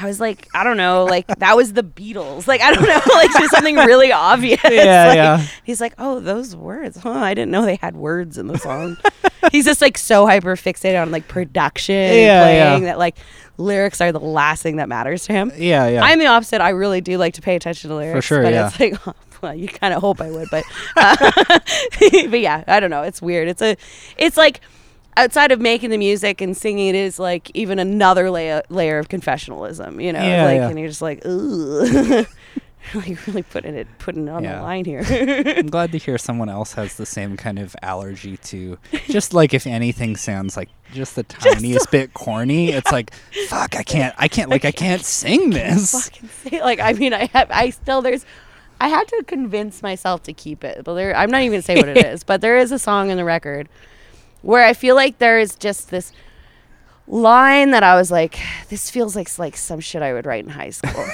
Speaker 2: I was like, I don't know, like that was the Beatles. Like I don't know, like just something really obvious.
Speaker 1: Yeah,
Speaker 2: Like,
Speaker 1: yeah.
Speaker 2: He's like, oh, those words, huh? I didn't know they had words in the song. he's just like so hyper fixated on like production,
Speaker 1: Yeah,
Speaker 2: playing
Speaker 1: yeah.
Speaker 2: that like lyrics are the last thing that matters to him.
Speaker 1: yeah yeah
Speaker 2: I'm the opposite. I really do like to pay attention to lyrics.
Speaker 1: For sure,
Speaker 2: But
Speaker 1: yeah.
Speaker 2: it's like, oh, well, you kind of hope I would, but, uh, but yeah, I don't know. It's weird. It's a, it's like outside of making the music and singing, it is like even another layer layer of confessionalism. You know,
Speaker 1: Yeah,
Speaker 2: like
Speaker 1: yeah.
Speaker 2: and you're just like, ooh. like really putting it putting it on
Speaker 1: Yeah.
Speaker 2: the line here.
Speaker 1: I'm glad to hear someone else has the same kind of allergy to just like if anything sounds like just the tiniest bit corny, it's like fuck, I can't I can't like I can't sing this.
Speaker 2: fucking say like I mean I have I still there's I had to convince myself to keep it. But there I'm not even gonna say what it is, but there is a song in the record where I feel like there is just this line that I was like, this feels like like some shit I would write in high school.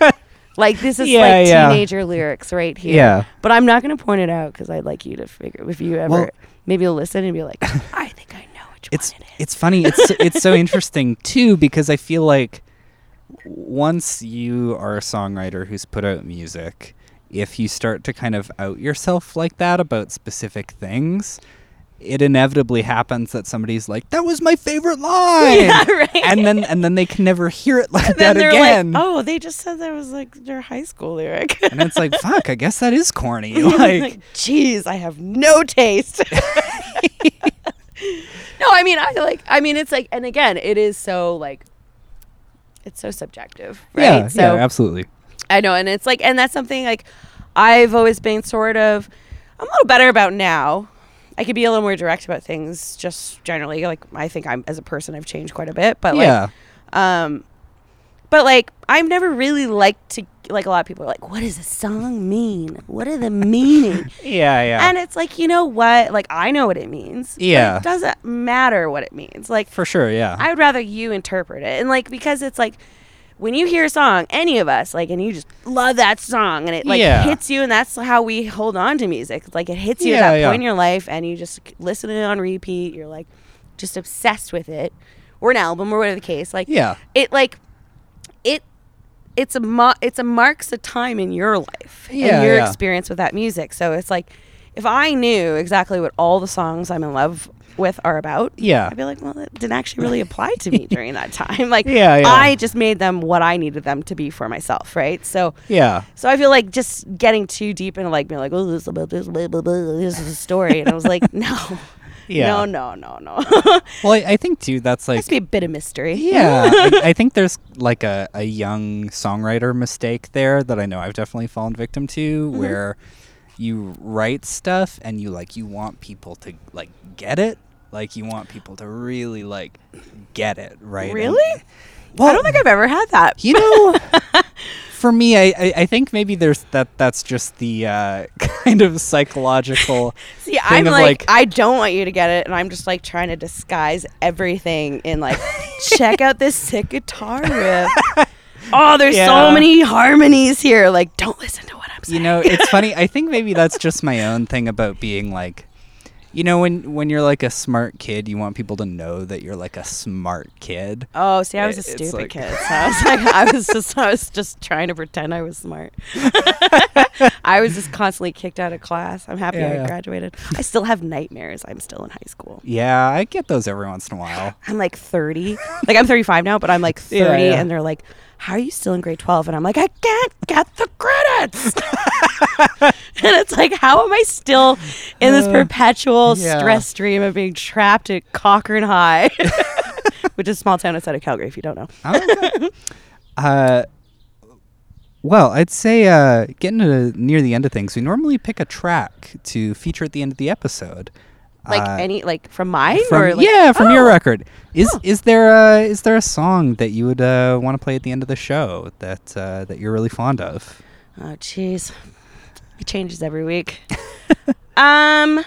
Speaker 2: like this is
Speaker 1: Yeah,
Speaker 2: like
Speaker 1: yeah.
Speaker 2: teenager lyrics right here.
Speaker 1: Yeah.
Speaker 2: But I'm not gonna point it out because I'd like you to figure if you ever
Speaker 1: Well-
Speaker 2: maybe listen and be like, I think I know which
Speaker 1: It's
Speaker 2: one it is.
Speaker 1: it's funny. It's it's so interesting too because I feel like once you are a songwriter who's put out music, if you start to kind of out yourself like that about specific things, it inevitably happens that somebody's like, "That was my favorite line,"
Speaker 2: Yeah, right.
Speaker 1: and then and then they can never hear it like that again.
Speaker 2: like, oh, they just said that was like their high school lyric.
Speaker 1: And it's like, "Fuck, I guess that is corny."
Speaker 2: like,
Speaker 1: Like,
Speaker 2: jeez, I have no taste. no, I mean, I like, I mean, it's like, and again, it is so like, it's so subjective, right?
Speaker 1: yeah,
Speaker 2: so
Speaker 1: yeah, absolutely.
Speaker 2: I know, and it's like, and that's something like I've always been sort of, I'm a little better about now. I could be a little more direct about things, just generally. Like, I think I'm as a person, I've changed quite a bit, but like,
Speaker 1: yeah,
Speaker 2: um, but like I've never really liked to like a lot of people are like, what does a song mean? What are the meaning?
Speaker 1: yeah, yeah.
Speaker 2: And it's like, you know what? Like I know what it means.
Speaker 1: Yeah.
Speaker 2: it doesn't matter what it means. Like
Speaker 1: For sure, yeah.
Speaker 2: I would rather you interpret it. And like because it's like when you hear a song, any of us, like and you just love that song and it like
Speaker 1: Yeah.
Speaker 2: hits you and that's how we hold on to music. Like it hits you
Speaker 1: Yeah,
Speaker 2: at that
Speaker 1: yeah.
Speaker 2: point in your life and you just listen to it on repeat. You're like just obsessed with it. Or an album or whatever the case. Like
Speaker 1: yeah.
Speaker 2: it like it it's a mo- it's a marks a time in your life
Speaker 1: Yeah,
Speaker 2: and your experience with that music so it's like if i knew exactly what all the songs i'm in love with are about
Speaker 1: Yeah.
Speaker 2: i'd be like well that didn't actually really apply to me during that time like
Speaker 1: Yeah, yeah.
Speaker 2: i just made them what i needed them to be for myself right so
Speaker 1: Yeah.
Speaker 2: so i feel like just getting too deep into like being like oh this is about this blah, blah, blah, this is a story and i was like no
Speaker 1: Yeah.
Speaker 2: no no no no
Speaker 1: Well, I, I think too that's like
Speaker 2: has to be a bit of mystery
Speaker 1: yeah. I, I think there's like a, a young songwriter mistake there that I know I've definitely fallen victim to
Speaker 2: Mm-hmm.
Speaker 1: where you write stuff and you like you want people to like get it. Like you want people to really like get it, right? And-
Speaker 2: Really?
Speaker 1: well,
Speaker 2: i don't think i've ever had that
Speaker 1: you know for me I, I, I think maybe there's that that's just the uh, kind of psychological
Speaker 2: See, I'm like,
Speaker 1: like-
Speaker 2: I don't want you to get it, and I'm just like trying to disguise everything in like, check out this sick guitar riff. Oh, there's
Speaker 1: Yeah.
Speaker 2: so many harmonies here. Like, don't listen to what I'm saying.
Speaker 1: you know it's funny i think maybe that's just my own thing about being like you know when when you're like a smart kid you want people to know that you're like a smart kid
Speaker 2: Oh, see, I was a
Speaker 1: It's
Speaker 2: stupid
Speaker 1: like-
Speaker 2: kid. So I was like, I was just, I was just trying to pretend I was smart. I was just constantly kicked out of class. I'm happy
Speaker 1: Yeah,
Speaker 2: I graduated. I still have nightmares. I'm still in high school.
Speaker 1: yeah i get those every once in a while
Speaker 2: I'm like 30. like I'm 35 now, but I'm like 30
Speaker 1: Yeah, yeah.
Speaker 2: and they're like, "How are you still in grade 12?" And I'm like, "I can't get the credits." and it's like, how am I still in this
Speaker 1: Uh,
Speaker 2: perpetual
Speaker 1: yeah.
Speaker 2: stress stream of being trapped at Cochrane High, which is a small town outside of Calgary if you don't know.
Speaker 1: Okay. uh, well, I'd say uh, getting to near the end of things, we normally pick a track to feature at the end of the episode.
Speaker 2: Like
Speaker 1: Uh,
Speaker 2: any like from mine
Speaker 1: from,
Speaker 2: or like,
Speaker 1: yeah, from your
Speaker 2: Oh.
Speaker 1: record. Is
Speaker 2: Oh.
Speaker 1: is there a, is there a song that you would uh, want to play at the end of the show that uh, that you're really fond of?
Speaker 2: Oh jeez. It changes every week. um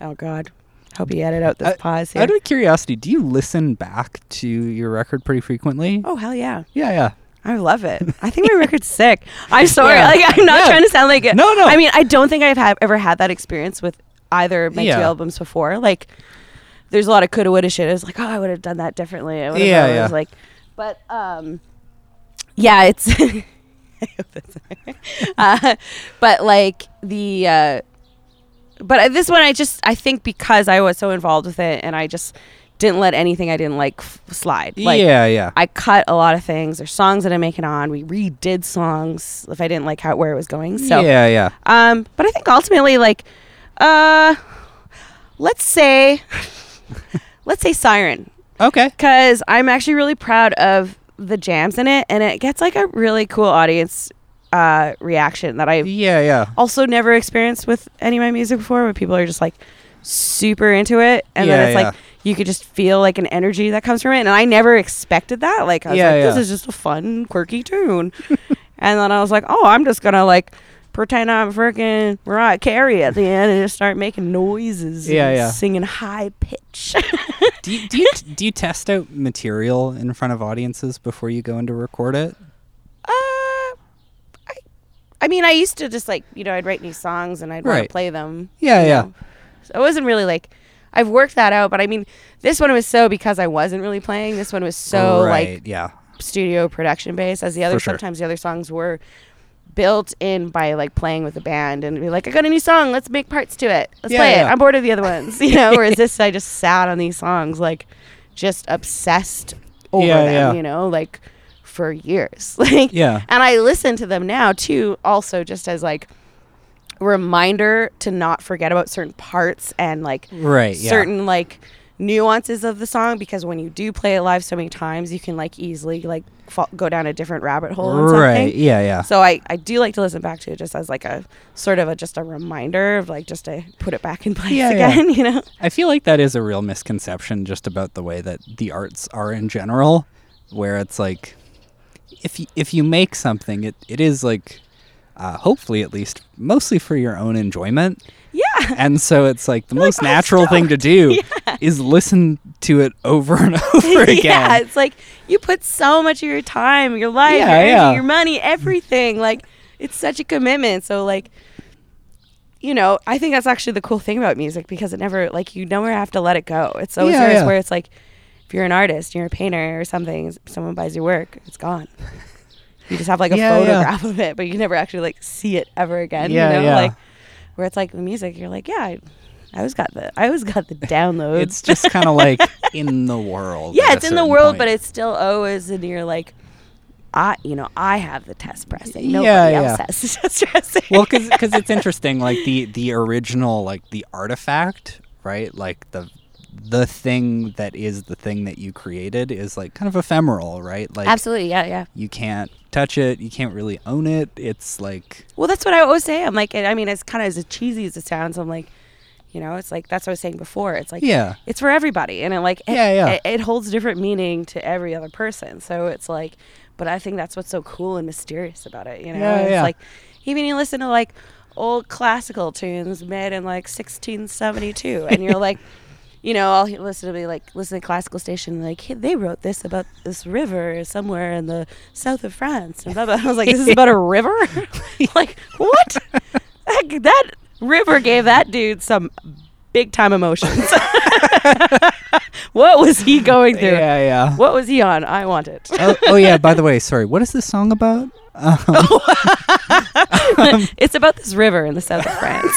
Speaker 2: Oh god. Hope you edit out this
Speaker 1: Uh,
Speaker 2: pause here.
Speaker 1: Out of curiosity, do you listen back to your record pretty frequently?
Speaker 2: oh hell yeah.
Speaker 1: Yeah, yeah.
Speaker 2: I love it. I think my record's sick. I'm sorry.
Speaker 1: Yeah.
Speaker 2: Like I'm not
Speaker 1: Yeah.
Speaker 2: trying to sound like it.
Speaker 1: No, no.
Speaker 2: I mean, I don't think I've had, ever had that experience with either of my
Speaker 1: Yeah.
Speaker 2: two albums before. Like, there's a lot of coulda, woulda, shoulda. It's like, oh, I would have done that differently. I
Speaker 1: Yeah,
Speaker 2: done- it was like, but um, yeah, it's. I uh, but like the uh, but this one I just I think because I was so involved with it and I just didn't let anything I didn't like f- slide. Like,
Speaker 1: yeah, yeah.
Speaker 2: I cut a lot of things. There's songs that I'm making on. We redid songs if I didn't like how where it was going. So
Speaker 1: yeah, yeah.
Speaker 2: um, but I think ultimately, like, uh, let's say, let's say Siren,
Speaker 1: Okay.
Speaker 2: because I'm actually really proud of the jams in it, and it gets like a really cool audience uh, reaction that I
Speaker 1: Yeah, yeah.
Speaker 2: also never experienced with any of my music before, where people are just like super into it, and
Speaker 1: Yeah,
Speaker 2: then it's
Speaker 1: yeah.
Speaker 2: like you could just feel like an energy that comes from it, and I never expected that. Like I was
Speaker 1: Yeah,
Speaker 2: like, this is just a fun, quirky tune, and then I was like, oh, I'm just gonna like pretend I'm freaking Mariah Carey at the end and just start making noises,
Speaker 1: Yeah,
Speaker 2: and
Speaker 1: yeah.
Speaker 2: singing high pitch.
Speaker 1: Do you, do you do you test out material in front of audiences before you go in to record it?
Speaker 2: Uh, I, I mean, I used to just like you know I'd write new songs and I'd want to play them.
Speaker 1: Yeah, yeah.
Speaker 2: know. So it wasn't really like I've worked that out, but I mean, this one was so because I wasn't really playing. This one was so
Speaker 1: right,
Speaker 2: like
Speaker 1: yeah.
Speaker 2: studio production based, as the other
Speaker 1: sure.
Speaker 2: sometimes the other songs were built in by like playing with the band and be like, I got a new song, let's make parts to it, let's
Speaker 1: Yeah,
Speaker 2: play it. I'm bored of the other ones, you know. Whereas this, I just sat on these songs like just obsessed over
Speaker 1: Yeah,
Speaker 2: them,
Speaker 1: yeah.
Speaker 2: you know, like for years, like
Speaker 1: Yeah.
Speaker 2: and I listen to them now too, also just as like reminder to not forget about certain parts and like
Speaker 1: Right, yeah.
Speaker 2: certain like nuances of the song because when you do play it live so many times, you can like easily like fall, go down a different rabbit hole.
Speaker 1: Right,
Speaker 2: something.
Speaker 1: yeah, yeah.
Speaker 2: So I, I do like to listen back to it just as like a sort of a just a reminder of like just to put it back in place
Speaker 1: Yeah, yeah.
Speaker 2: again, you know.
Speaker 1: I feel like that is a real misconception just about the way that the arts are in general, where it's like if you, if you make something, it, it is like uh, hopefully at least mostly for your own enjoyment.
Speaker 2: Yeah.
Speaker 1: And so it's like the
Speaker 2: You're like,
Speaker 1: most
Speaker 2: "Oh,
Speaker 1: natural thing to do
Speaker 2: Yeah.
Speaker 1: is listen to it over and over again.
Speaker 2: yeah, it's like you put so much of your time, your life,
Speaker 1: Yeah,
Speaker 2: your energy,
Speaker 1: yeah.
Speaker 2: your money, everything. Like it's such a commitment. So like you know, I think that's actually the cool thing about music because it never like you never have to let it go. It's always
Speaker 1: Yeah, yeah.
Speaker 2: where it's like if you're an artist, you're a painter or something, someone buys your work, it's gone. You just have like a
Speaker 1: Yeah, yeah.
Speaker 2: photograph of it, but you never actually like see it ever again.
Speaker 1: Yeah,
Speaker 2: you know?
Speaker 1: yeah.
Speaker 2: Like where it's like the music, you're like, yeah, I, I always got the I always got the downloads.
Speaker 1: It's just kind of like in the world.
Speaker 2: yeah, it's in the world,
Speaker 1: point.
Speaker 2: but it's still always in your like, I you know I have the test pressing.
Speaker 1: Yeah,
Speaker 2: Nobody
Speaker 1: yeah.
Speaker 2: else has the test pressing.
Speaker 1: well because it's interesting like the the original like the artifact right like the the thing that is the thing that you created is like kind of ephemeral right like
Speaker 2: absolutely, yeah, yeah.
Speaker 1: you can't touch it you can't really own it it's like
Speaker 2: Well, that's what I always say. I'm like, I mean, it's kind of as cheesy as it sounds. I'm like, you know, it's like that's what I was saying before. It's like
Speaker 1: yeah
Speaker 2: it's for everybody, and it like it,
Speaker 1: Yeah, yeah.
Speaker 2: It, it holds different meaning to every other person. So it's like, but I think that's what's so cool and mysterious about it. You know,
Speaker 1: Yeah,
Speaker 2: it's
Speaker 1: yeah.
Speaker 2: like even you listen to like old classical tunes made in like 1672, and you're like. You know, I'll listen to me like listen to classical station like hey, they wrote this about this river somewhere in the south of France and blah blah. I was like, this is about a river. like what? that, that river gave that dude some big time emotions. what was he going through?
Speaker 1: yeah yeah
Speaker 2: What was he on? I want it.
Speaker 1: oh, oh yeah by the way sorry what is this song about um,
Speaker 2: it's about this river in the south of France.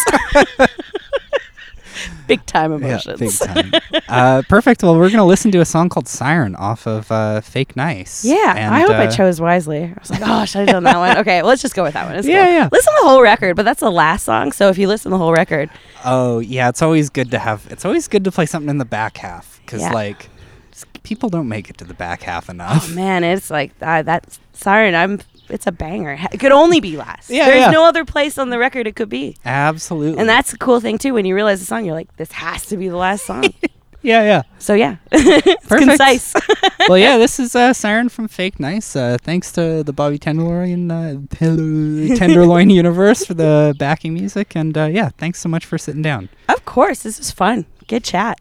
Speaker 2: big time
Speaker 1: yeah,
Speaker 2: emotions.
Speaker 1: big time uh, perfect well we're gonna listen to a song called siren off of uh, fake nice
Speaker 2: Yeah,
Speaker 1: And,
Speaker 2: I hope I
Speaker 1: uh,
Speaker 2: chose wisely. I was like, oh, should I have done that one? Okay, well, let's just go with that one. It's
Speaker 1: Yeah, yeah.
Speaker 2: Listen to the whole record, but that's the last song. So if you listen to the whole record,
Speaker 1: Oh yeah, it's always good to have. It's always good to play something in the back half because
Speaker 2: Yeah.
Speaker 1: like people don't make it to the back half enough.
Speaker 2: oh man, it's like uh, that siren. I'm. It's a banger. It could only be last.
Speaker 1: Yeah,
Speaker 2: There's
Speaker 1: yeah.
Speaker 2: no other place on the record it could be.
Speaker 1: Absolutely.
Speaker 2: And that's the cool thing too. When you realize the song, you're like, this has to be the last song.
Speaker 1: yeah, yeah.
Speaker 2: so yeah, it's
Speaker 1: Perfect.
Speaker 2: concise.
Speaker 1: well, yeah, this is uh, Siren from Fake Nice. Uh, thanks to the Bobby Tenderloin uh, Tenderloin universe for the backing music, and uh, yeah, thanks so much for sitting down.
Speaker 2: of course, this was fun. Good chat.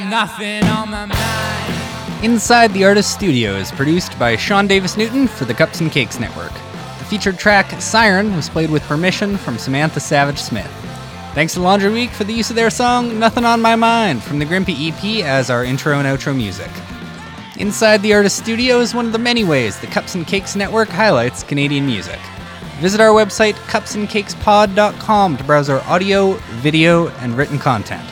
Speaker 3: Got nothing on my mind.
Speaker 1: Inside the Artist Studio is produced by Sean Davis Newton for the Cups and Cakes Network. The featured track, Siren, was played with permission from Samantha Savage Smith. Thanks to Laundry Week for the use of their song Nothing on My Mind from the Grimpy EP as our intro and outro music. Inside the Artist Studio is one of the many ways the Cups and Cakes Network highlights Canadian music. Visit our website, cupsandcakespod.com, to browse our audio, video, and written content.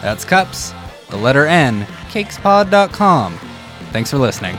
Speaker 1: That's cups, the letter N, cakespod.com. Thanks for listening.